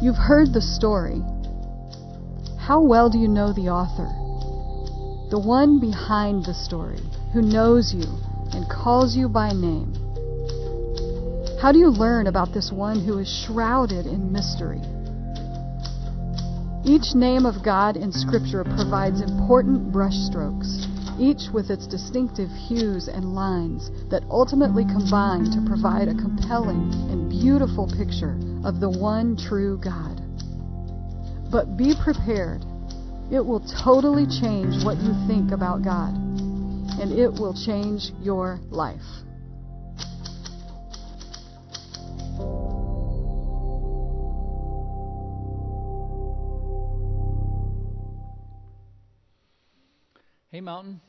You've heard the story. How well do you know the author? The one behind the story, who knows you and calls you by name. How do you learn about this one who is shrouded in mystery? Each name of God in Scripture provides important brushstrokes, each with its distinctive hues and lines that ultimately combine to provide a compelling and beautiful picture of the one true God. But be prepared. It will totally change what you think about God, and it will change your life. Hey, Mountain.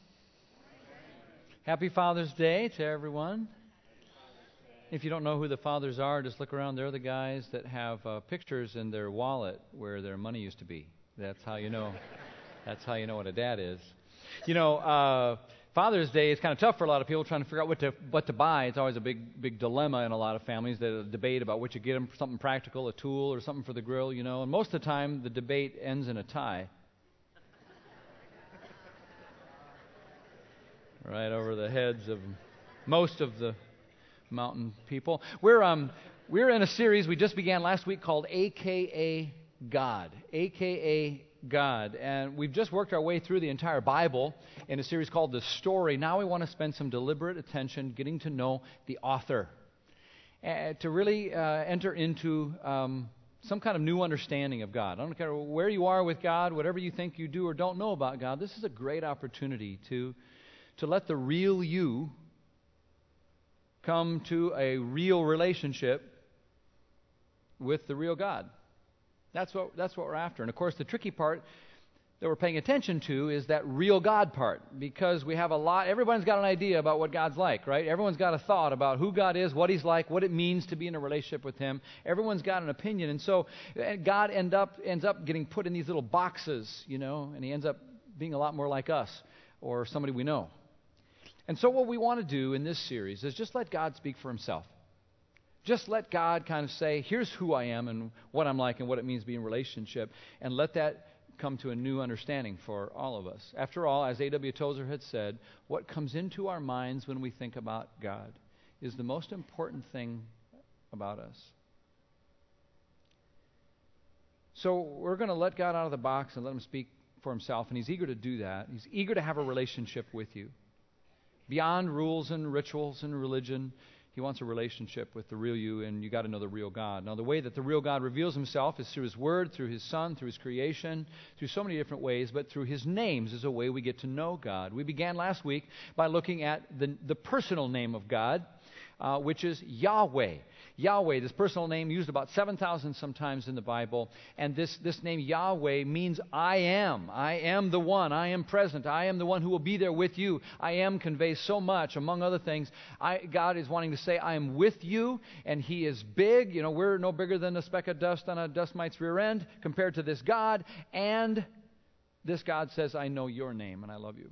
Happy Father's Day to everyone. If you don't know who the fathers are, just look around. They're the guys that have uh, pictures in their wallet where their money used to be. That's how you know. that's how you know what a dad is. You know, uh, Father's Day is kind of tough for a lot of people trying to figure out what to what to buy. It's always a big big dilemma in a lot of families. They debate about what you get them something practical, a tool, or something for the grill. You know, and most of the time the debate ends in a tie. right over the heads of most of the mountain people. We're um we're in a series we just began last week called AKA God. AKA God. And we've just worked our way through the entire Bible in a series called The Story. Now we want to spend some deliberate attention getting to know the author. Uh, to really uh, enter into um, some kind of new understanding of God. I don't care where you are with God, whatever you think you do or don't know about God, this is a great opportunity to to let the real you come to a real relationship with the real God. That's what, that's what we're after. And of course, the tricky part that we're paying attention to is that real God part because we have a lot, everyone's got an idea about what God's like, right? Everyone's got a thought about who God is, what He's like, what it means to be in a relationship with Him. Everyone's got an opinion. And so eh, God end up, ends up getting put in these little boxes, you know, and He ends up being a lot more like us or somebody we know. And so, what we want to do in this series is just let God speak for himself. Just let God kind of say, here's who I am and what I'm like and what it means to be in relationship, and let that come to a new understanding for all of us. After all, as A.W. Tozer had said, what comes into our minds when we think about God is the most important thing about us. So we're going to let God out of the box and let him speak for himself, and he's eager to do that. He's eager to have a relationship with you beyond rules and rituals and religion. He wants a relationship with the real you, and you got to know the real God. Now, the way that the real God reveals himself is through his word, through his son, through his creation, through so many different ways, but through his names is a way we get to know God. We began last week by looking at the, the personal name of God, uh, which is Yahweh. Yahweh, this personal name used about 7,000 sometimes in the Bible. And this, this name Yahweh means I am. I am the one. I am present. I am the one who will be there with you. I am conveys so much, among other things. I, God is wanting to say, I am with you, and He is big. You know, we're no bigger than a speck of dust on a dust mite's rear end compared to this God. And this God says, I know your name, and I love you.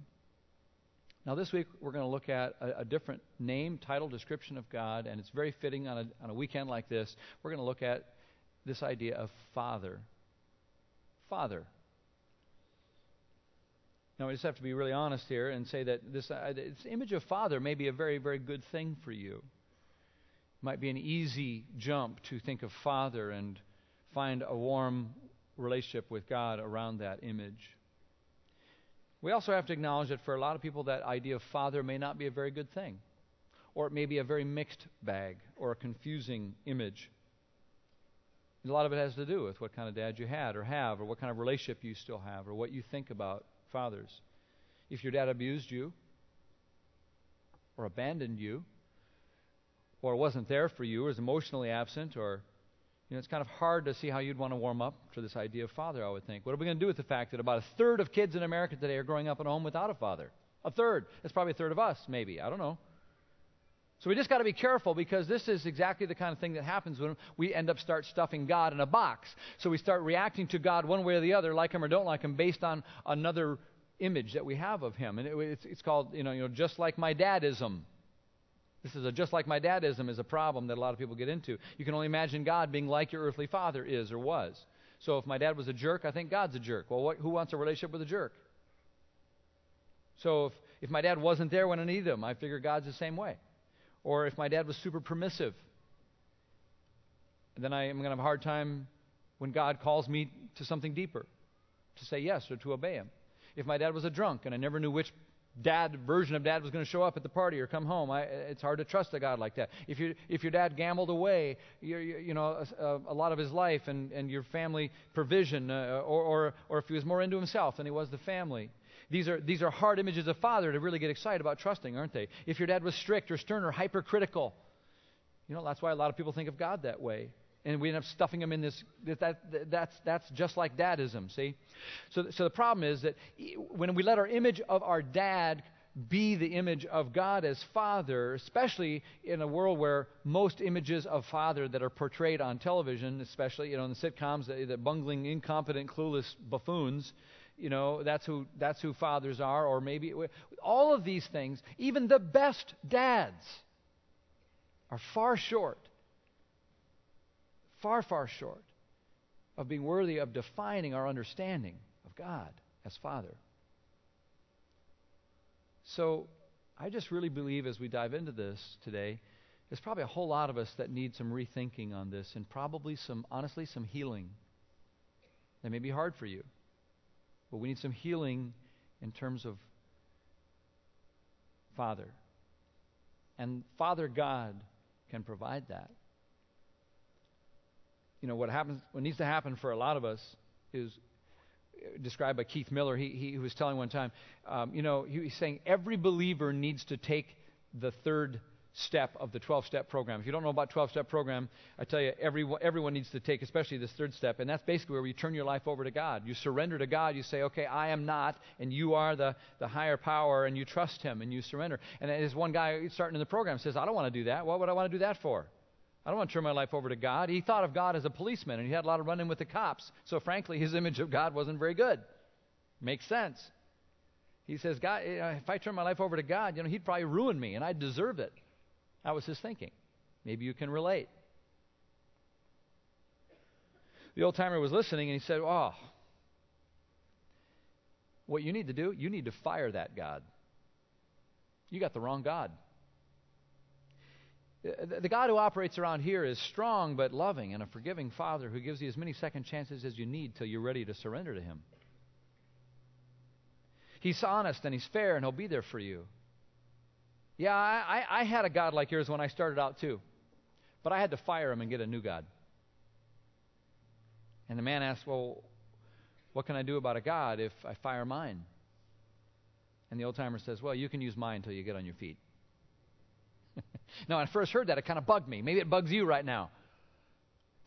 Now, this week we're going to look at a, a, different name, title, description of God, and it's very fitting on a, on a weekend like this. We're going to look at this idea of Father. Father. Now, we just have to be really honest here and say that this, uh, this image of Father may be a very, very good thing for you. It might be an easy jump to think of Father and find a warm relationship with God around that image. We also have to acknowledge that for a lot of people, that idea of father may not be a very good thing, or it may be a very mixed bag or a confusing image. A lot of it has to do with what kind of dad you had or have, or what kind of relationship you still have, or what you think about fathers. If your dad abused you, or abandoned you, or wasn't there for you, or was emotionally absent, or you know, it's kind of hard to see how you'd want to warm up to this idea of father, I would think. What are we going to do with the fact that about a third of kids in America today are growing up in a home without a father? A third. That's probably a third of us, maybe. I don't know. So we just got to be careful because this is exactly the kind of thing that happens when we end up start stuffing God in a box. So we start reacting to God one way or the other, like him or don't like him, based on another image that we have of him. And it, it's, it's called, you know, you know, just like my dadism. This is a just like my dadism is a problem that a lot of people get into. You can only imagine God being like your earthly father is or was. So if my dad was a jerk, I think God's a jerk. Well, what, who wants a relationship with a jerk? So if, if my dad wasn't there when I needed him, I figure God's the same way. Or if my dad was super permissive, then I am going to have a hard time when God calls me to something deeper, to say yes or to obey him. If my dad was a drunk and I never knew which dad version of dad was going to show up at the party or come home. I, it's hard to trust a God like that. If you if your dad gambled away, you, you know, a, a, lot of his life and, and your family provision, uh, or, or or if he was more into himself than he was the family. These are these are hard images of father to really get excited about trusting, aren't they? If your dad was strict or stern or hypercritical, you know that's why a lot of people think of God that way and we end up stuffing them in this. That, that, that's, that's just like dadism, see? So, so the problem is that when we let our image of our dad be the image of God as Father, especially in a world where most images of Father that are portrayed on television, especially you know in the sitcoms, the, the bungling, incompetent, clueless buffoons, you know that's who that's who fathers are, or maybe all of these things, even the best dads, are far short far, far short of being worthy of defining our understanding of God as Father. So I just really believe as we dive into this today, there's probably a whole lot of us that need some rethinking on this and probably some, honestly, some healing. That may be hard for you, but we need some healing in terms of Father. And Father God can provide that you know, what happens, what needs to happen for a lot of us is described by Keith Miller. He, he was telling one time, um, you know, he, he's saying every believer needs to take the third step of the 12 step program. If you don't know about 12 step program, I tell you, everyone, everyone needs to take, especially this third step. And that's basically where you turn your life over to God. You surrender to God. You say, okay, I am not, and you are the, the higher power, and you trust Him, and you surrender. And there's one guy starting in the program says, I don't want to do that. What would I want to do that for? I don't want to turn my life over to God. He thought of God as a policeman, and he had a lot of run-in with the cops. So, frankly, his image of God wasn't very good. Makes sense. He says, God, if I turn my life over to God, you know, he'd probably ruin me, and I'd deserve it. That was his thinking. Maybe you can relate. The old timer was listening, and he said, Oh, what you need to do, you need to fire that God. You got the wrong God. The God who operates around here is strong but loving and a forgiving Father who gives you as many second chances as you need till you're ready to surrender to Him. He's honest and He's fair and He'll be there for you. Yeah, I, I had a God like yours when I started out too, but I had to fire him and get a new God. And the man asked, Well, what can I do about a God if I fire mine? And the old timer says, Well, you can use mine until you get on your feet. Now, when I first heard that, it kind of bugged me. Maybe it bugs you right now.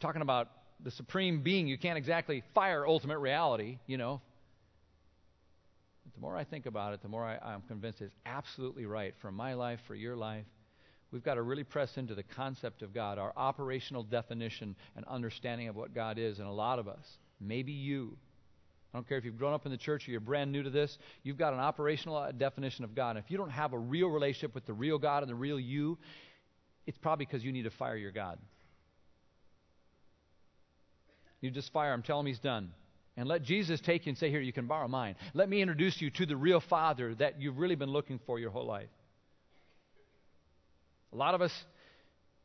Talking about the supreme being, you can't exactly fire ultimate reality, you know. But the more I think about it, the more I, I'm convinced it's absolutely right for my life, for your life. We've got to really press into the concept of God, our operational definition and understanding of what God is. And a lot of us, maybe you, I don't care if you've grown up in the church or you're brand new to this, you've got an operational uh, definition of God. And if you don't have a real relationship with the real God and the real you, it's probably because you need to fire your God. You just fire him, tell him he's done. And let Jesus take you and say, Here, you can borrow mine. Let me introduce you to the real Father that you've really been looking for your whole life. A lot of us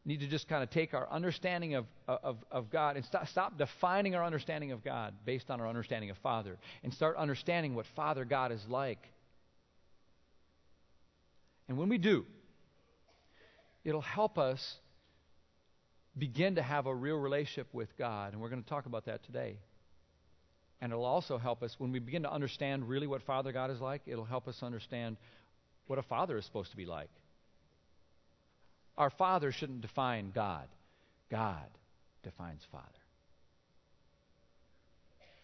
need to just kind of take our understanding of, of, of God and stop, stop defining our understanding of God based on our understanding of Father and start understanding what Father God is like. And when we do, it'll help us begin to have a real relationship with God. And we're going to talk about that today. And it'll also help us when we begin to understand really what Father God is like, it'll help us understand what a father is supposed to be like. Our Father shouldn't define God, God defines Father.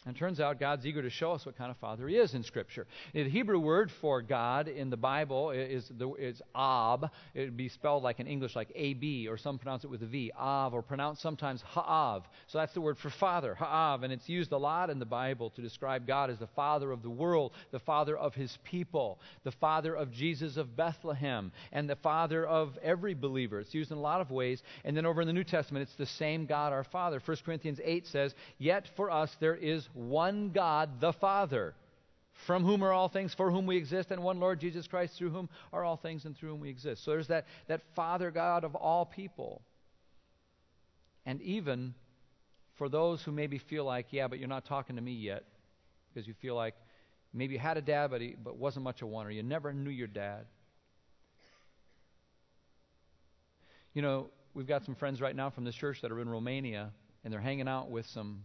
And it turns out God's eager to show us what kind of father He is in Scripture. The Hebrew word for God in the Bible is, the, is Ab. It would be spelled like in English, like A-B, or some pronounce it with a V, Av, or pronounced sometimes Ha'av. So that's the word for father, Ha'av. And it's used a lot in the Bible to describe God as the father of the world, the father of His people, the father of Jesus of Bethlehem, and the father of every believer. It's used in a lot of ways. And then over in the New Testament, it's the same God, our Father. 1 Corinthians 8 says, Yet for us there is one God, the Father, from whom are all things, for whom we exist, and one Lord Jesus Christ, through whom are all things and through whom we exist. So there's that, that Father God of all people. And even for those who maybe feel like, yeah, but you're not talking to me yet, because you feel like maybe you had a dad, but he but wasn't much of one, or you never knew your dad. You know, we've got some friends right now from this church that are in Romania, and they're hanging out with some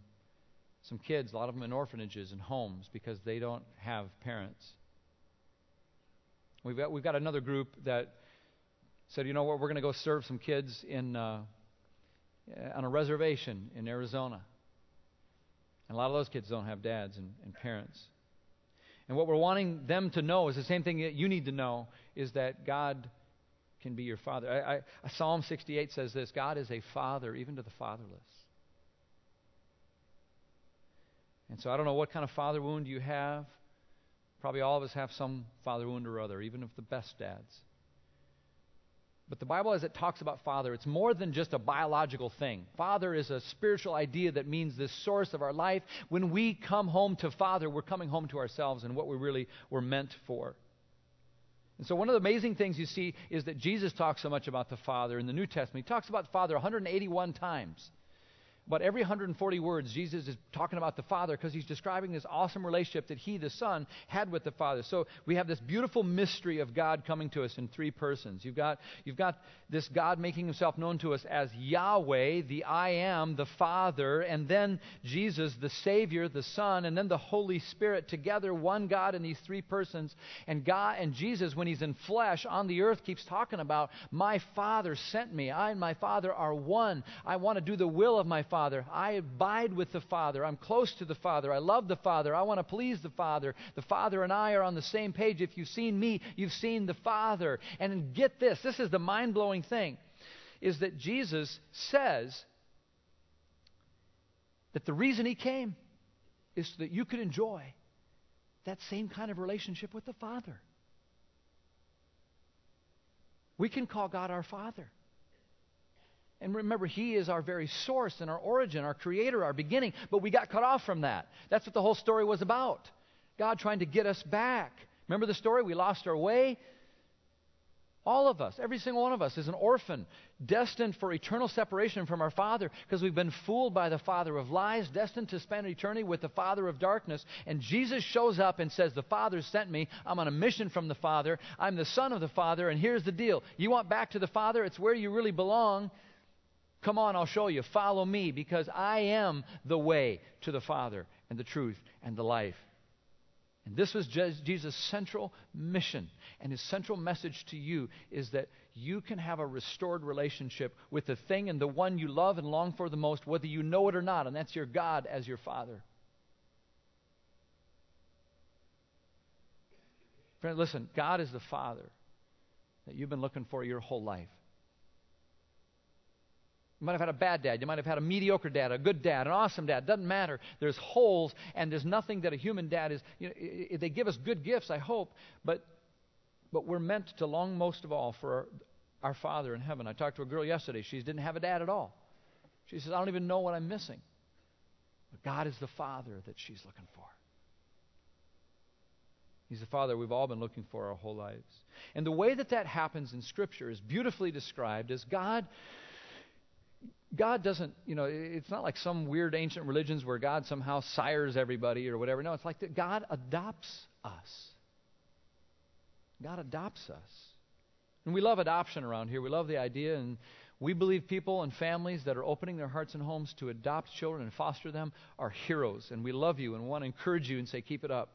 some kids, a lot of them in orphanages and homes because they don't have parents. We've got, we've got another group that said, you know what, we're going to go serve some kids in, uh, on a reservation in Arizona. And a lot of those kids don't have dads and, and parents. And what we're wanting them to know is the same thing that you need to know is that God can be your father. I, I, Psalm 68 says this God is a father even to the fatherless. And so I don't know what kind of father wound you have. Probably all of us have some father wound or other, even of the best dads. But the Bible, as it talks about father, it's more than just a biological thing. Father is a spiritual idea that means the source of our life. When we come home to Father, we're coming home to ourselves and what we really were meant for. And so, one of the amazing things you see is that Jesus talks so much about the Father in the New Testament. He talks about the Father 181 times. But every 140 words, Jesus is talking about the Father because he's describing this awesome relationship that he, the Son, had with the Father. So we have this beautiful mystery of God coming to us in three persons. You've got, you've got this God making himself known to us as Yahweh, the I am, the Father, and then Jesus, the Savior, the Son, and then the Holy Spirit together, one God in these three persons. And God and Jesus, when he's in flesh on the earth, keeps talking about, My Father sent me. I and my Father are one. I want to do the will of my Father. Father. I abide with the Father. I'm close to the Father. I love the Father. I want to please the Father. The Father and I are on the same page. If you've seen me, you've seen the Father. And get this this is the mind blowing thing is that Jesus says that the reason he came is so that you could enjoy that same kind of relationship with the Father. We can call God our Father. And remember, He is our very source and our origin, our creator, our beginning. But we got cut off from that. That's what the whole story was about. God trying to get us back. Remember the story? We lost our way. All of us, every single one of us, is an orphan, destined for eternal separation from our Father because we've been fooled by the Father of lies, destined to spend eternity with the Father of darkness. And Jesus shows up and says, The Father sent me. I'm on a mission from the Father. I'm the Son of the Father. And here's the deal you want back to the Father? It's where you really belong. Come on, I'll show you. Follow me because I am the way to the Father and the truth and the life. And this was Jesus' central mission. And his central message to you is that you can have a restored relationship with the thing and the one you love and long for the most, whether you know it or not, and that's your God as your Father. Friend, listen, God is the Father that you've been looking for your whole life. You might have had a bad dad. You might have had a mediocre dad, a good dad, an awesome dad. Doesn't matter. There's holes, and there's nothing that a human dad is. You know, they give us good gifts, I hope, but but we're meant to long most of all for our, our Father in heaven. I talked to a girl yesterday. She didn't have a dad at all. She says, "I don't even know what I'm missing." But God is the Father that she's looking for. He's the Father we've all been looking for our whole lives. And the way that that happens in Scripture is beautifully described as God God doesn't, you know, it's not like some weird ancient religions where God somehow sires everybody or whatever. No, it's like that God adopts us. God adopts us. And we love adoption around here. We love the idea, and we believe people and families that are opening their hearts and homes to adopt children and foster them are heroes. And we love you and want to encourage you and say, keep it up.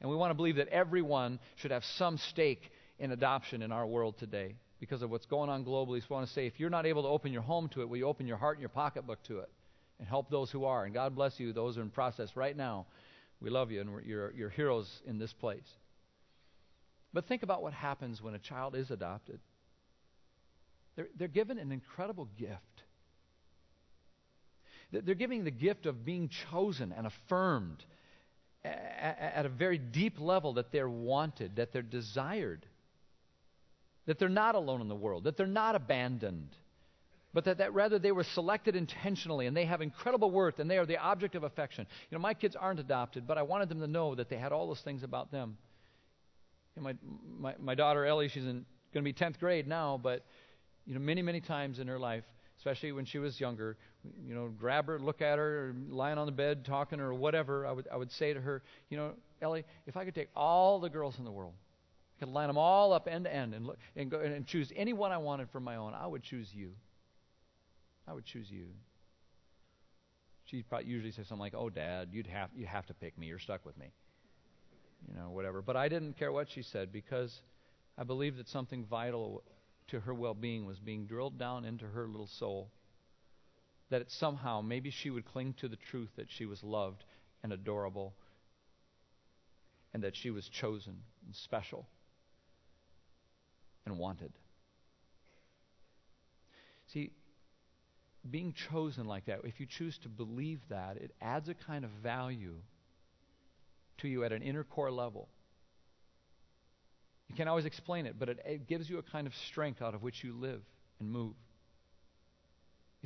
And we want to believe that everyone should have some stake in adoption in our world today because of what's going on globally. So I want to say if you're not able to open your home to it, will you open your heart and your pocketbook to it? and help those who are. And God bless you, those who are in process right now. We love you, and you're, you're heroes in this place. But think about what happens when a child is adopted. They're, they're given an incredible gift. They're giving the gift of being chosen and affirmed at a very deep level that they're wanted, that they're desired, that they're not alone in the world, that they're not abandoned, but that, that rather they were selected intentionally and they have incredible worth and they are the object of affection. You know, my kids aren't adopted, but I wanted them to know that they had all those things about them. You know, my, my, my daughter Ellie, she's in, going to be 10th grade now, but you know, many, many times in her life, especially when she was younger, you know, grab her, look at her, lying on the bed, talking or whatever, I would, I would say to her, you know, Ellie, if I could take all the girls in the world, I could line them all up end to end and, look, and, go, and choose any one I wanted for my own, I would choose you. I would choose you. She'd probably usually says something like, "Oh, Dad, you'd have you have to pick me. You're stuck with me." You know, whatever. But I didn't care what she said because I believed that something vital to her well-being was being drilled down into her little soul that it somehow, maybe she would cling to the truth that she was loved and adorable and that she was chosen and special and wanted. See, being chosen like that, if you choose to believe that, it adds a kind of value to you at an inner core level. You can't always explain it, but it, it gives you a kind of strength out of which you live and move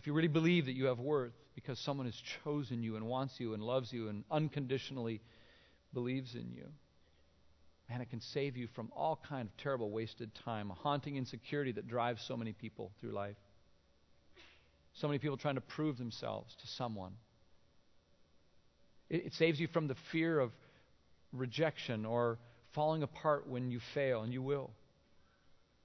if you really believe that you have worth because someone has chosen you and wants you and loves you and unconditionally believes in you, man, it can save you from all kind of terrible wasted time, a haunting insecurity that drives so many people through life. So many people trying to prove themselves to someone. It, it saves you from the fear of rejection or falling apart when you fail, and you will.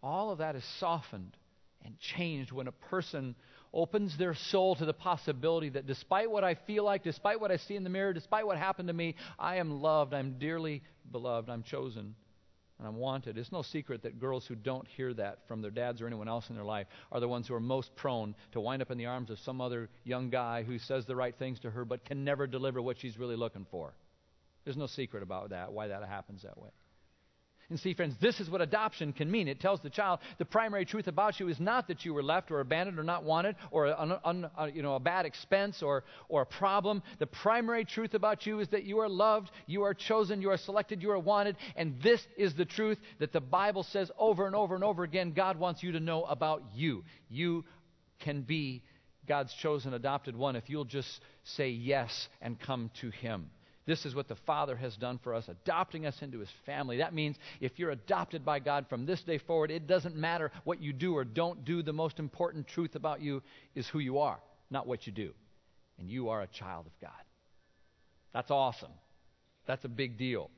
All of that is softened and changed when a person opens their soul to the possibility that despite what I feel like, despite what I see in the mirror, despite what happened to me, I am loved, I'm dearly beloved, I'm chosen, and I'm wanted. It's no secret that girls who don't hear that from their dads or anyone else in their life are the ones who are most prone to wind up in the arms of some other young guy who says the right things to her but can never deliver what she's really looking for. There's no secret about that, why that happens that way. And see, friends, this is what adoption can mean. It tells the child the primary truth about you is not that you were left or abandoned or not wanted or a, a, a, you know, a bad expense or, or a problem. The primary truth about you is that you are loved, you are chosen, you are selected, you are wanted. And this is the truth that the Bible says over and over and over again God wants you to know about you. You can be God's chosen adopted one if you'll just say yes and come to Him. This is what the Father has done for us, adopting us into His family. That means if you're adopted by God from this day forward, it doesn't matter what you do or don't do. The most important truth about you is who you are, not what you do. And you are a child of God. That's awesome. That's a big deal.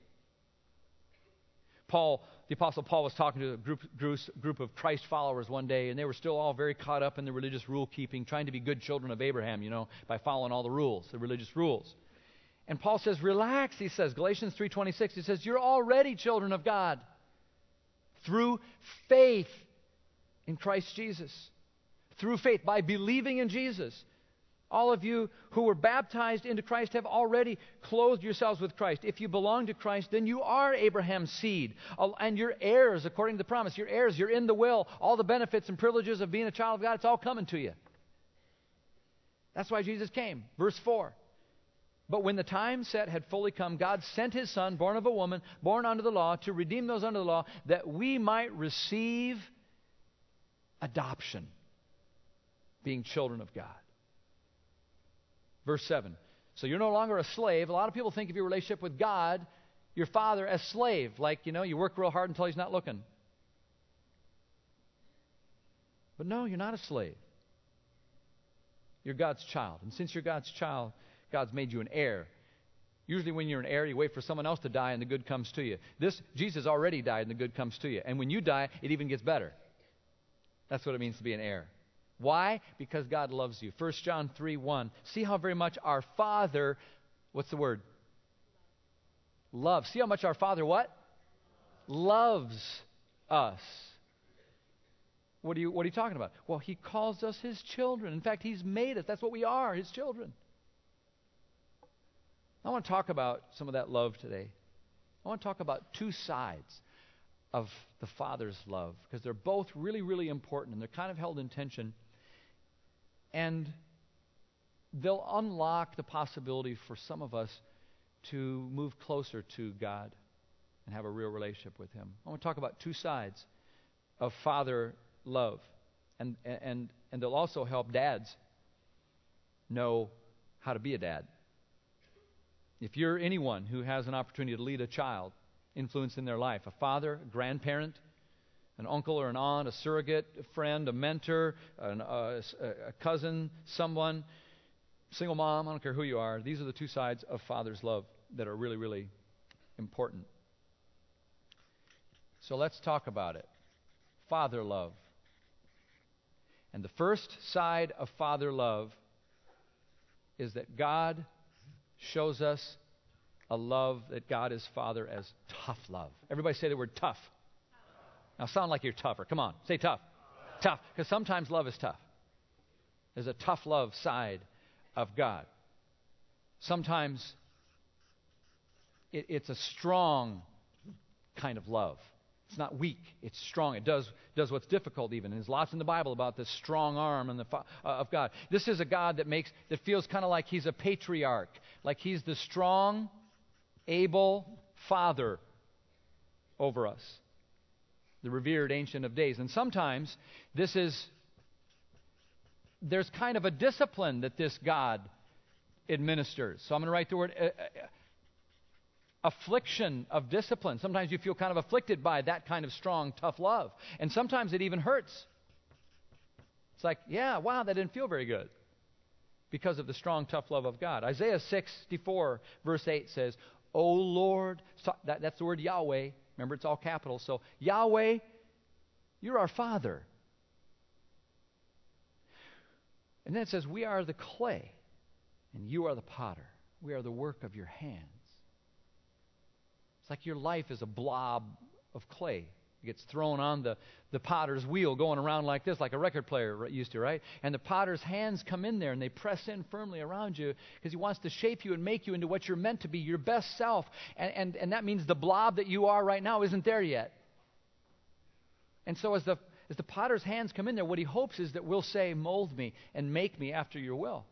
Paul, the Apostle Paul, was talking to a group, group of Christ followers one day, and they were still all very caught up in the religious rule keeping, trying to be good children of Abraham, you know, by following all the rules, the religious rules. And Paul says, "Relax," he says. Galatians 3:26 he says, "You're already children of God through faith in Christ Jesus." Through faith by believing in Jesus. All of you who were baptized into Christ have already clothed yourselves with Christ. If you belong to Christ, then you are Abraham's seed. And you're heirs according to the promise. You're heirs. You're in the will. All the benefits and privileges of being a child of God, it's all coming to you. That's why Jesus came. Verse 4. But when the time set had fully come, God sent his Son, born of a woman, born under the law, to redeem those under the law, that we might receive adoption, being children of God. Verse 7. So you're no longer a slave. A lot of people think of your relationship with God, your father, as slave. Like, you know, you work real hard until he's not looking. But no, you're not a slave. You're God's child. And since you're God's child, God's made you an heir. Usually, when you're an heir, you wait for someone else to die and the good comes to you. This, Jesus already died and the good comes to you. And when you die, it even gets better. That's what it means to be an heir. Why? Because God loves you. 1 John 3 1. See how very much our Father, what's the word? Love. See how much our Father what? Loves us. What are you what are you talking about? Well, he calls us his children. In fact, he's made us. That's what we are, his children. I want to talk about some of that love today. I want to talk about two sides of the Father's love because they're both really, really important and they're kind of held in tension. And they'll unlock the possibility for some of us to move closer to God and have a real relationship with Him. I want to talk about two sides of Father love. And, and, and they'll also help dads know how to be a dad. If you're anyone who has an opportunity to lead a child, influence in their life, a father, a grandparent, an uncle or an aunt, a surrogate, a friend, a mentor, an, uh, a cousin, someone, single mom, I don't care who you are, these are the two sides of father's love that are really, really important. So let's talk about it. Father love. And the first side of father love is that God shows us a love that God is Father as tough love. Everybody say the word tough. Now sound like you're tougher. Come on, say tough. Tough. Because sometimes love is tough. There's a tough love side of God. Sometimes it, it's a strong kind of love. It's not weak. It's strong. It does, does what's difficult even. And there's lots in the Bible about this strong arm and the, uh, of God. This is a God that makes that feels kind of like he's a patriarch, like he's the strong, able father over us, the revered ancient of days. And sometimes this is there's kind of a discipline that this God administers. So I'm going to write the word uh, uh, affliction of discipline. Sometimes you feel kind of afflicted by that kind of strong, tough love. And sometimes it even hurts. It's like, yeah, wow, that didn't feel very good because of the strong, tough love of God. Isaiah 64, verse 8 says, O Lord, that, that's the word Yahweh. Remember, it's all capital. So, Yahweh, you're our Father. And then it says, We are the clay, and you are the potter. We are the work of your hands. It's like your life is a blob of clay. It gets thrown on the, the potter's wheel going around like this, like a record player used to, right? And the potter's hands come in there and they press in firmly around you because he wants to shape you and make you into what you're meant to be, your best self. And, and, and that means the blob that you are right now isn't there yet. And so as the, as the potter's hands come in there, what he hopes is that we'll say, Mold me and make me after your will.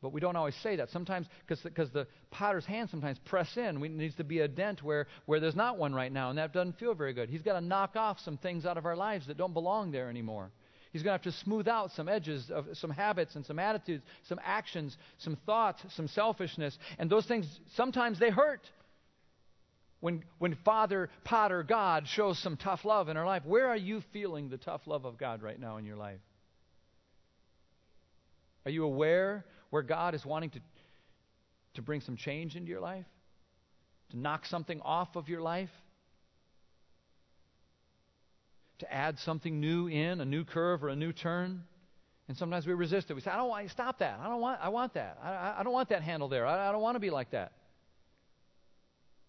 But we don't always say that. Sometimes, because the potter's hands sometimes press in, we, needs to be a dent where, where there's not one right now, and that doesn't feel very good. He's got to knock off some things out of our lives that don't belong there anymore. He's going to have to smooth out some edges of some habits and some attitudes, some actions, some thoughts, some selfishness. And those things, sometimes they hurt. When, when Father, Potter, God shows some tough love in our life, where are you feeling the tough love of God right now in your life? Are you aware where God is wanting to, to bring some change into your life? To knock something off of your life? To add something new in, a new curve or a new turn? And sometimes we resist it. We say, I don't want, to stop that. I don't want, I want that. I, I don't want that handle there. I, I don't want to be like that.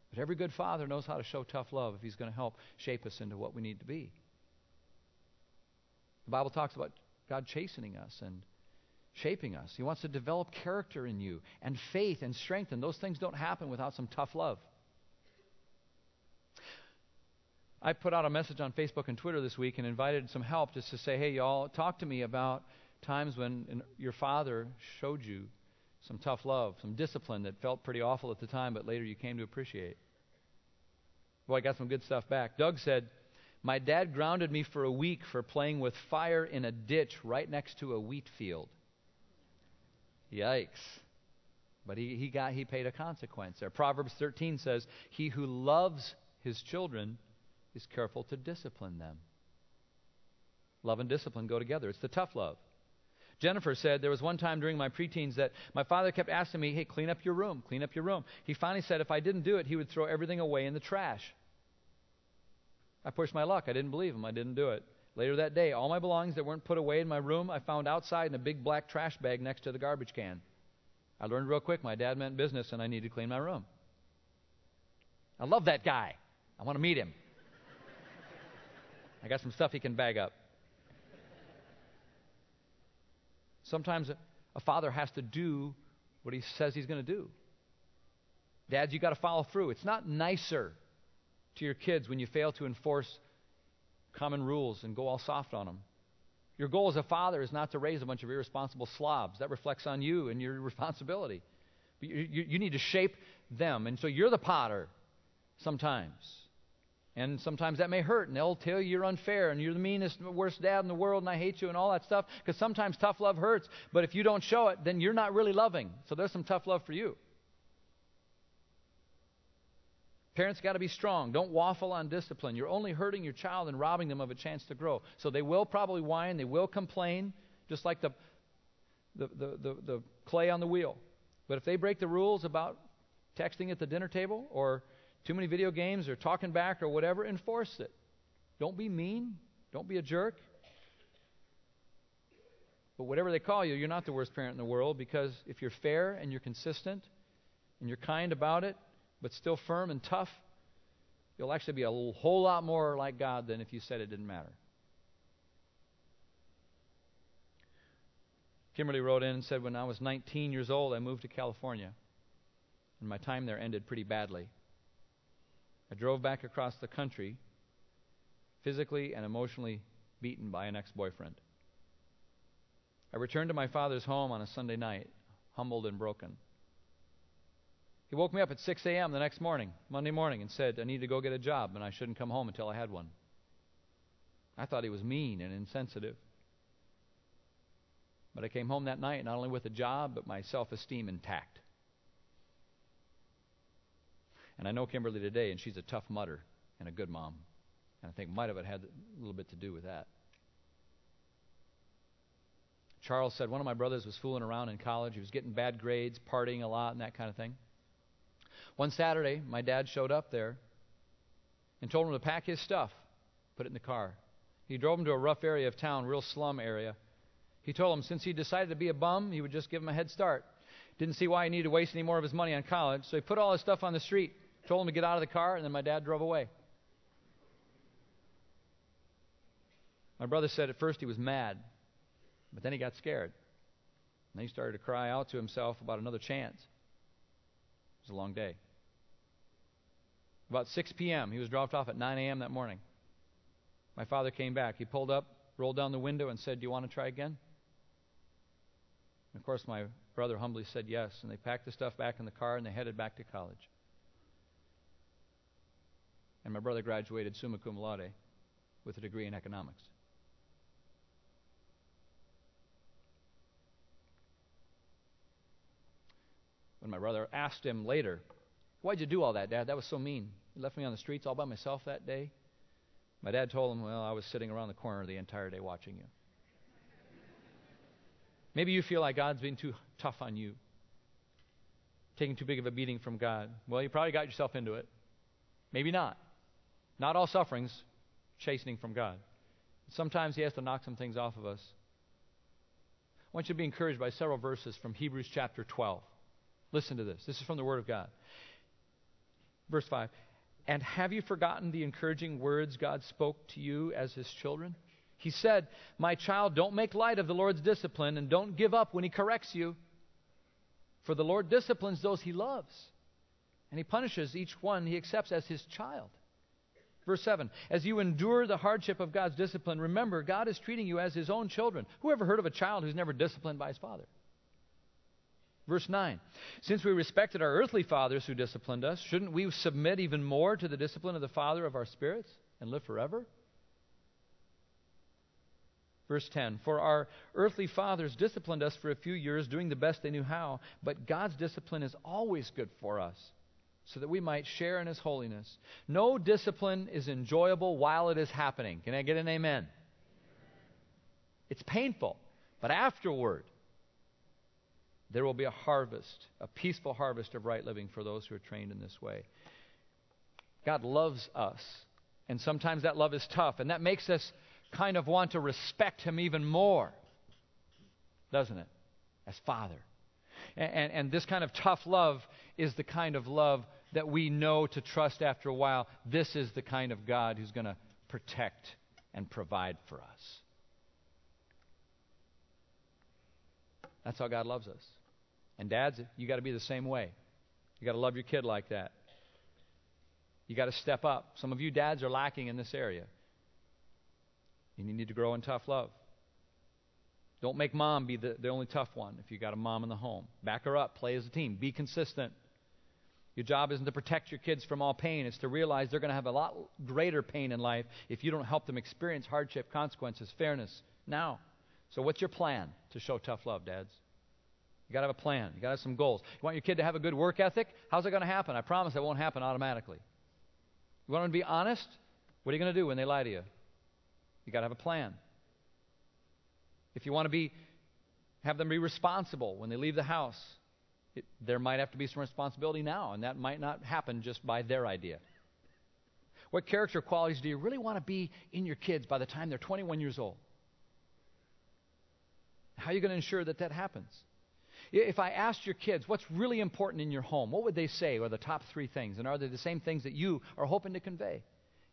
But every good father knows how to show tough love if he's going to help shape us into what we need to be. The Bible talks about God chastening us and shaping us. He wants to develop character in you and faith and strength, and those things don't happen without some tough love. I put out a message on Facebook and Twitter this week and invited some help just to say, hey, y'all, talk to me about times when your father showed you some tough love, some discipline that felt pretty awful at the time, but later you came to appreciate. Boy, I got some good stuff back. Doug said, My dad grounded me for a week for playing with fire in a ditch right next to a wheat field. Yikes. But he, he got he paid a consequence there. Proverbs 13 says, He who loves his children is careful to discipline them. Love and discipline go together. It's the tough love. Jennifer said there was one time during my preteens that my father kept asking me, Hey, clean up your room, clean up your room. He finally said if I didn't do it, he would throw everything away in the trash. I pushed my luck. I didn't believe him. I didn't do it. Later that day, all my belongings that weren't put away in my room I found outside in a big black trash bag next to the garbage can. I learned real quick my dad meant business and I needed to clean my room. I love that guy. I want to meet him. I got some stuff he can bag up. Sometimes a father has to do what he says he's going to do. Dads, you got to follow through. It's not nicer to your kids when you fail to enforce common rules and go all soft on them. Your goal as a father is not to raise a bunch of irresponsible slobs. That reflects on you and your responsibility. You, you, you need to shape them. And so you're the potter sometimes. And sometimes that may hurt, and they'll tell you you're unfair, and you're the meanest, worst dad in the world, and I hate you, and all that stuff. Because sometimes tough love hurts, but if you don't show it, then you're not really loving. So there's some tough love for you. Parents got to be strong. Don't waffle on discipline. You're only hurting your child and robbing them of a chance to grow. So they will probably whine, they will complain, just like the, the, the, the, the clay on the wheel. But if they break the rules about texting at the dinner table or too many video games or talking back or whatever, enforce it. Don't be mean. Don't be a jerk. But whatever they call you, you're not the worst parent in the world because if you're fair and you're consistent and you're kind about it, but still firm and tough, you'll actually be a whole lot more like God than if you said it didn't matter. Kimberly wrote in and said, When I was 19 years old, I moved to California, and my time there ended pretty badly. I drove back across the country, physically and emotionally beaten by an ex boyfriend. I returned to my father's home on a Sunday night, humbled and broken. He woke me up at 6 a.m. the next morning, Monday morning, and said I need to go get a job and I shouldn't come home until I had one. I thought he was mean and insensitive. But I came home that night not only with a job, but my self esteem intact. And I know Kimberly today, and she's a tough mutter and a good mom. And I think might have had a little bit to do with that. Charles said one of my brothers was fooling around in college. He was getting bad grades, partying a lot, and that kind of thing. One Saturday, my dad showed up there and told him to pack his stuff, put it in the car. He drove him to a rough area of town, real slum area. He told him since he decided to be a bum, he would just give him a head start. Didn't see why he needed to waste any more of his money on college, so he put all his stuff on the street, told him to get out of the car, and then my dad drove away. My brother said at first he was mad, but then he got scared. And then he started to cry out to himself about another chance. It was a long day. About 6 p.m., he was dropped off at 9 a.m. that morning. My father came back. He pulled up, rolled down the window, and said, Do you want to try again? And of course, my brother humbly said yes, and they packed the stuff back in the car and they headed back to college. And my brother graduated summa cum laude with a degree in economics. When my brother asked him later, Why'd you do all that, Dad? That was so mean. You left me on the streets all by myself that day. My dad told him, Well, I was sitting around the corner the entire day watching you. Maybe you feel like God's been too tough on you, taking too big of a beating from God. Well, you probably got yourself into it. Maybe not. Not all sufferings chastening from God. Sometimes He has to knock some things off of us. I want you to be encouraged by several verses from Hebrews chapter 12. Listen to this. This is from the Word of God. Verse 5 And have you forgotten the encouraging words God spoke to you as his children? He said, My child, don't make light of the Lord's discipline and don't give up when he corrects you. For the Lord disciplines those he loves, and he punishes each one he accepts as his child. Verse 7 As you endure the hardship of God's discipline, remember God is treating you as his own children. Who ever heard of a child who's never disciplined by his father? Verse 9 Since we respected our earthly fathers who disciplined us, shouldn't we submit even more to the discipline of the Father of our spirits and live forever? Verse 10 For our earthly fathers disciplined us for a few years, doing the best they knew how, but God's discipline is always good for us, so that we might share in His holiness. No discipline is enjoyable while it is happening. Can I get an amen? It's painful, but afterward, there will be a harvest, a peaceful harvest of right living for those who are trained in this way. God loves us, and sometimes that love is tough, and that makes us kind of want to respect Him even more, doesn't it? As Father. And, and, and this kind of tough love is the kind of love that we know to trust after a while. This is the kind of God who's going to protect and provide for us. That's how God loves us. And dads, you got to be the same way. You got to love your kid like that. You got to step up. Some of you dads are lacking in this area. And you need to grow in tough love. Don't make mom be the, the only tough one if you got a mom in the home. Back her up. Play as a team. Be consistent. Your job isn't to protect your kids from all pain, it's to realize they're going to have a lot greater pain in life if you don't help them experience hardship, consequences, fairness now. So, what's your plan to show tough love, dads? You got to have a plan. You got to have some goals. You want your kid to have a good work ethic? How's it going to happen? I promise it won't happen automatically. You want them to be honest? What are you going to do when they lie to you? You got to have a plan. If you want to be have them be responsible when they leave the house, it, there might have to be some responsibility now, and that might not happen just by their idea. What character qualities do you really want to be in your kids by the time they're 21 years old? How are you going to ensure that that happens? If I asked your kids what's really important in your home, what would they say are the top three things? And are they the same things that you are hoping to convey?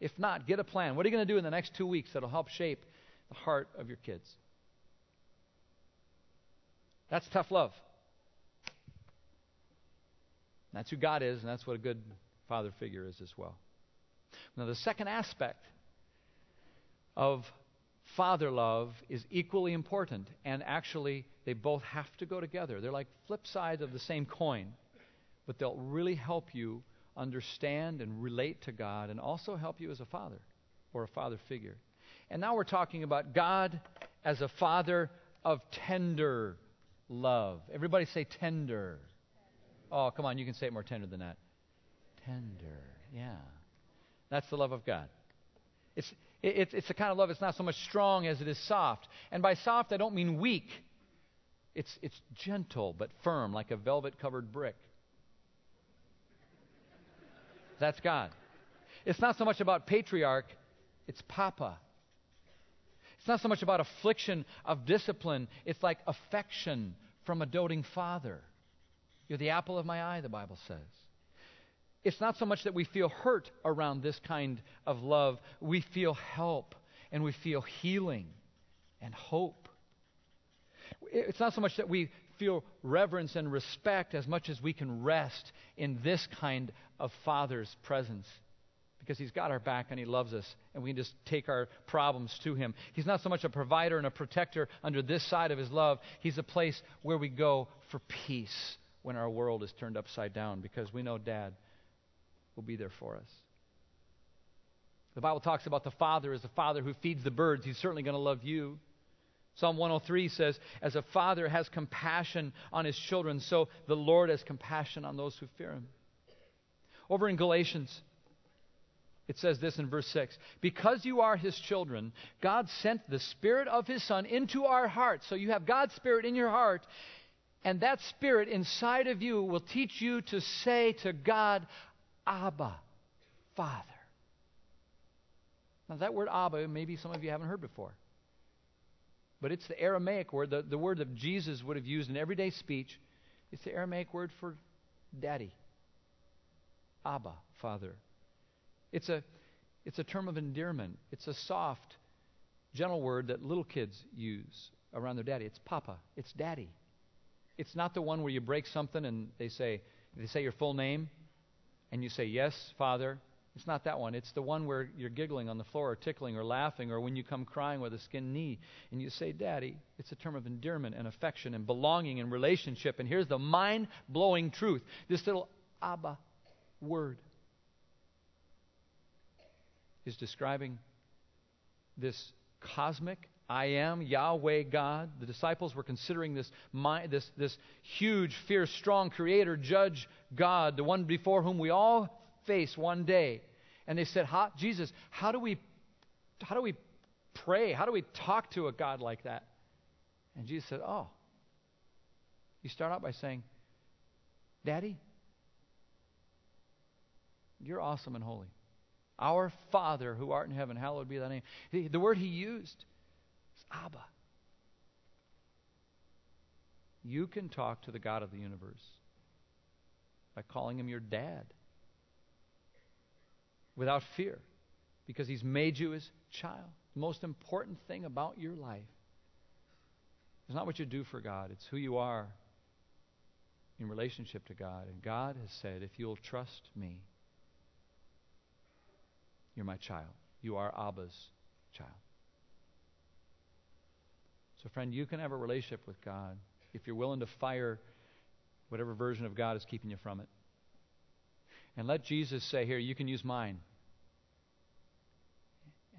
If not, get a plan. What are you going to do in the next two weeks that'll help shape the heart of your kids? That's tough love. That's who God is, and that's what a good father figure is as well. Now, the second aspect of father love is equally important, and actually, they both have to go together. They're like flip sides of the same coin, but they'll really help you understand and relate to God and also help you as a father or a father figure. And now we're talking about God as a father of tender love. Everybody say tender. Oh, come on, you can say it more tender than that. Tender, yeah. That's the love of God. It's, it, it's the kind of love that's not so much strong as it is soft. And by soft, I don't mean weak. It's, it's gentle but firm, like a velvet covered brick. That's God. It's not so much about patriarch, it's Papa. It's not so much about affliction of discipline, it's like affection from a doting father. You're the apple of my eye, the Bible says. It's not so much that we feel hurt around this kind of love, we feel help and we feel healing and hope. It's not so much that we feel reverence and respect as much as we can rest in this kind of Father's presence because He's got our back and He loves us, and we can just take our problems to Him. He's not so much a provider and a protector under this side of His love, He's a place where we go for peace when our world is turned upside down because we know Dad will be there for us. The Bible talks about the Father as the Father who feeds the birds. He's certainly going to love you. Psalm 103 says, As a father has compassion on his children, so the Lord has compassion on those who fear him. Over in Galatians, it says this in verse 6 Because you are his children, God sent the Spirit of his Son into our hearts. So you have God's Spirit in your heart, and that Spirit inside of you will teach you to say to God, Abba, Father. Now, that word Abba, maybe some of you haven't heard before. But it's the Aramaic word, the, the word that Jesus would have used in everyday speech. It's the Aramaic word for daddy. Abba, Father. It's a, it's a term of endearment. It's a soft, gentle word that little kids use around their daddy. It's papa. It's daddy. It's not the one where you break something and they say, they say your full name and you say, Yes, Father. It's not that one. It's the one where you're giggling on the floor or tickling or laughing or when you come crying with a skinned knee and you say, Daddy. It's a term of endearment and affection and belonging and relationship. And here's the mind blowing truth this little Abba word is describing this cosmic I am Yahweh God. The disciples were considering this, this, this huge, fierce, strong creator, judge God, the one before whom we all face one day. And they said, how, Jesus, how do, we, how do we pray? How do we talk to a God like that? And Jesus said, Oh, you start out by saying, Daddy, you're awesome and holy. Our Father who art in heaven, hallowed be thy name. The, word he used Abba. You can talk to the God of the universe by calling him your dad without fear because he's made you his child. The most important thing about your life is not what you do for God, it's who you are in relationship to God. And God has said, if you'll trust me, you're my child. You are Abba's child. So, friend, you can have a relationship with God if you're willing to fire whatever version of God is keeping you from it. And let Jesus say, Here, you can use mine.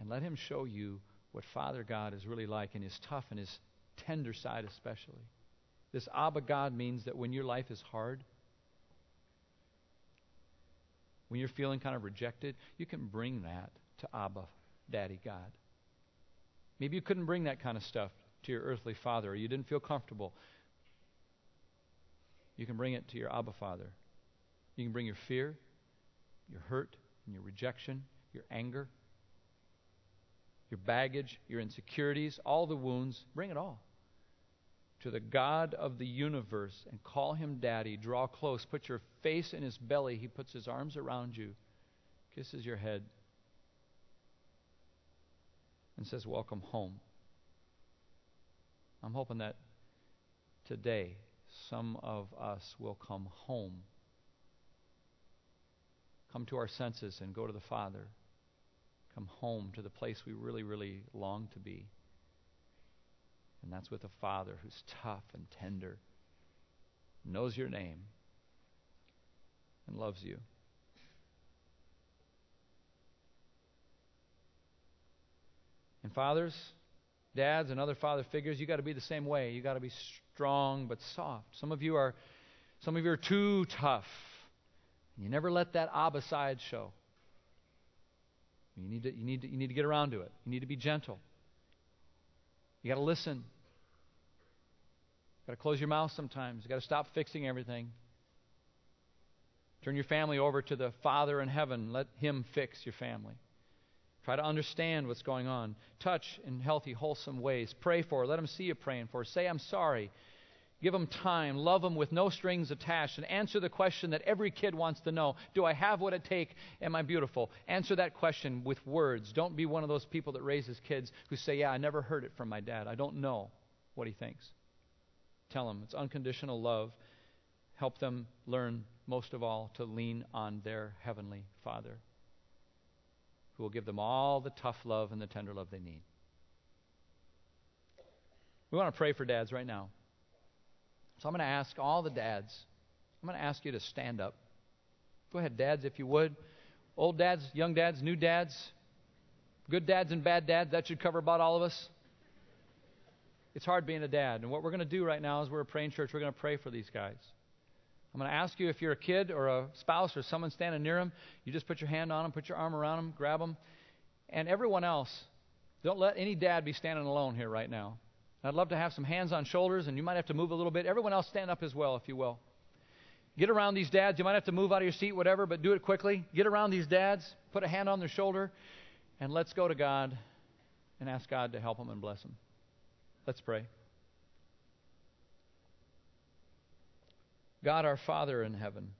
And let him show you what Father God is really like in his tough and his tender side, especially. This Abba God means that when your life is hard, when you're feeling kind of rejected, you can bring that to Abba, Daddy God. Maybe you couldn't bring that kind of stuff to your earthly father, or you didn't feel comfortable. You can bring it to your Abba Father. You can bring your fear, your hurt, and your rejection, your anger, your baggage, your insecurities, all the wounds. Bring it all to the God of the universe and call him daddy. Draw close. Put your face in his belly. He puts his arms around you, kisses your head, and says, Welcome home. I'm hoping that today some of us will come home, come to our senses and go to the Father, come home to the place we really, really long to be. And that's with a father who's tough and tender, knows your name, and loves you. And fathers, dads, and other father figures, you got to be the same way. You got to be strong but soft. Some of you are some of you are too tough. You never let that Abba side show. You need to, you need to, you need to get around to it. You need to be gentle. You got to listen. You got to close your mouth sometimes. You got to stop fixing everything. Turn your family over to the Father in heaven. Let Him fix your family. Try to understand what's going on. Touch in healthy, wholesome ways. Pray for. Let them see you praying for. Say, I'm sorry. Give them time. Love them with no strings attached. And answer the question that every kid wants to know Do I have what it takes? Am I beautiful? Answer that question with words. Don't be one of those people that raises kids who say, Yeah, I never heard it from my dad. I don't know what he thinks. Tell them it's unconditional love. Help them learn, most of all, to lean on their Heavenly Father who will give them all the tough love and the tender love they need. We want to pray for dads right now. So I'm going to ask all the dads, I'm going to ask you to stand up. Go ahead, dads, if you would. Old dads, young dads, new dads, good dads and bad dads. That should cover about all of us. It's hard being a dad. And what we're going to do right now is we're a praying church. We're going to pray for these guys. I'm going to ask you if you're a kid or a spouse or someone standing near them, you just put your hand on them, put your arm around them, grab them. And everyone else, don't let any dad be standing alone here right now. I'd love to have some hands on shoulders, and you might have to move a little bit. Everyone else, stand up as well, if you will. Get around these dads. You might have to move out of your seat, whatever, but do it quickly. Get around these dads, put a hand on their shoulder, and let's go to God and ask God to help them and bless them. Let's pray. God our Father in heaven,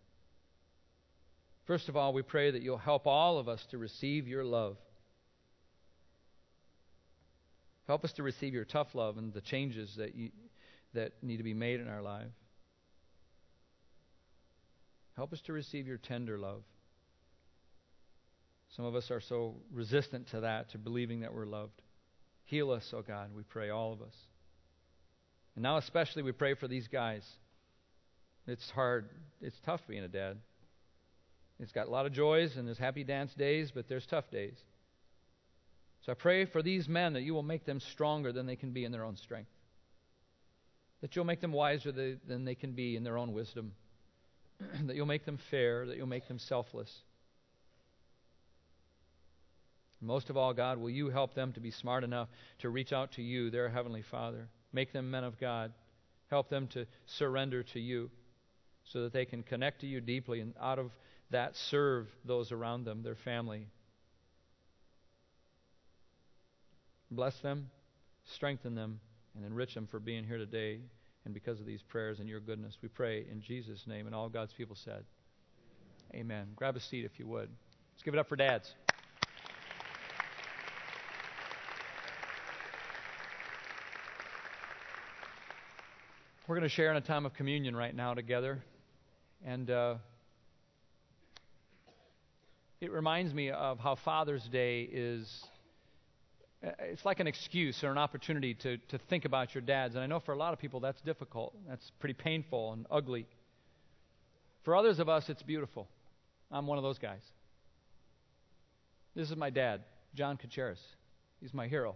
first of all, we pray that you'll help all of us to receive your love. Help us to receive your tough love and the changes that, you, that need to be made in our life. Help us to receive your tender love. Some of us are so resistant to that, to believing that we're loved. Heal us, oh God, we pray, all of us. And now, especially, we pray for these guys. It's hard, it's tough being a dad. It's got a lot of joys and there's happy dance days, but there's tough days. So I pray for these men that you will make them stronger than they can be in their own strength. That you'll make them wiser than they can be in their own wisdom. that you'll make them fair, that you'll make them selfless. most of all, God, will you help them to be smart enough to reach out to you, their Heavenly Father? Make them men of God. Help them to surrender to you so that they can connect to you deeply and out of that serve those around them, their family. Bless them, strengthen them, and enrich them for being here today and because of these prayers and your goodness. We pray in Jesus' name. And all God's people said, Amen. Grab a seat if you would. Let's give it up for dads. We're going to share in a time of communion right now together. And uh, it reminds me of how Father's Day is. uh, It's like an excuse or an opportunity to, to think about your dads. And I know for a lot of people that's difficult. That's pretty painful and ugly. For others of us, it's beautiful. I'm one of those guys. This is my dad, John Kacharis. He's my hero.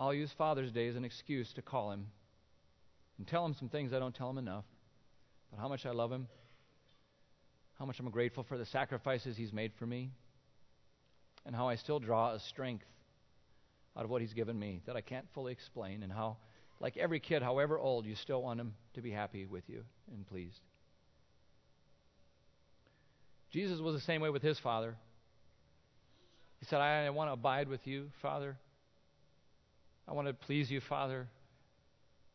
I'll use Father's Day as an excuse to call him and tell him some things I don't tell him enough. But how much I love him, how much I'm grateful for the sacrifices he's made for me, and how I still draw a strength out of what he's given me that I can't fully explain, and how, like every kid, however old, you still want him to be happy with you and pleased. Jesus was the same way with his Father. He said, I want to abide with you, Father. I want to please you, Father.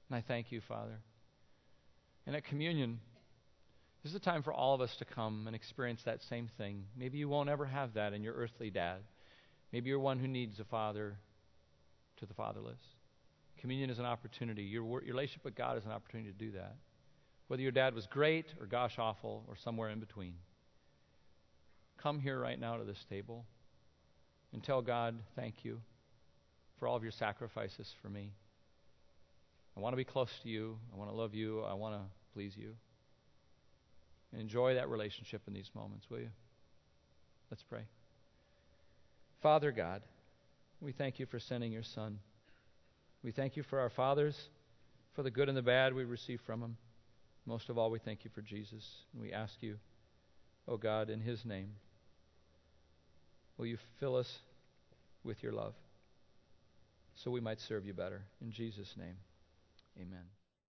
And I thank you, Father. And at communion, this is a time for all of us to come and experience that same thing. Maybe you won't ever have that in your earthly dad. Maybe you're one who needs a father to the fatherless. Communion is an opportunity. Your, your relationship with God is an opportunity to do that. Whether your dad was great or gosh awful or somewhere in between. Come here right now to this table and tell God, thank you for all of your sacrifices for me. I want to be close to you. I want to love you. I want to please you. And enjoy that relationship in these moments, will you? Let's pray. Father God, we thank you for sending your Son. We thank you for our fathers, for the good and the bad we receive from them. Most of all, we thank you for Jesus. And we ask you, oh God, in his name, will you fill us with your love? So we might serve you better. In Jesus' name, amen.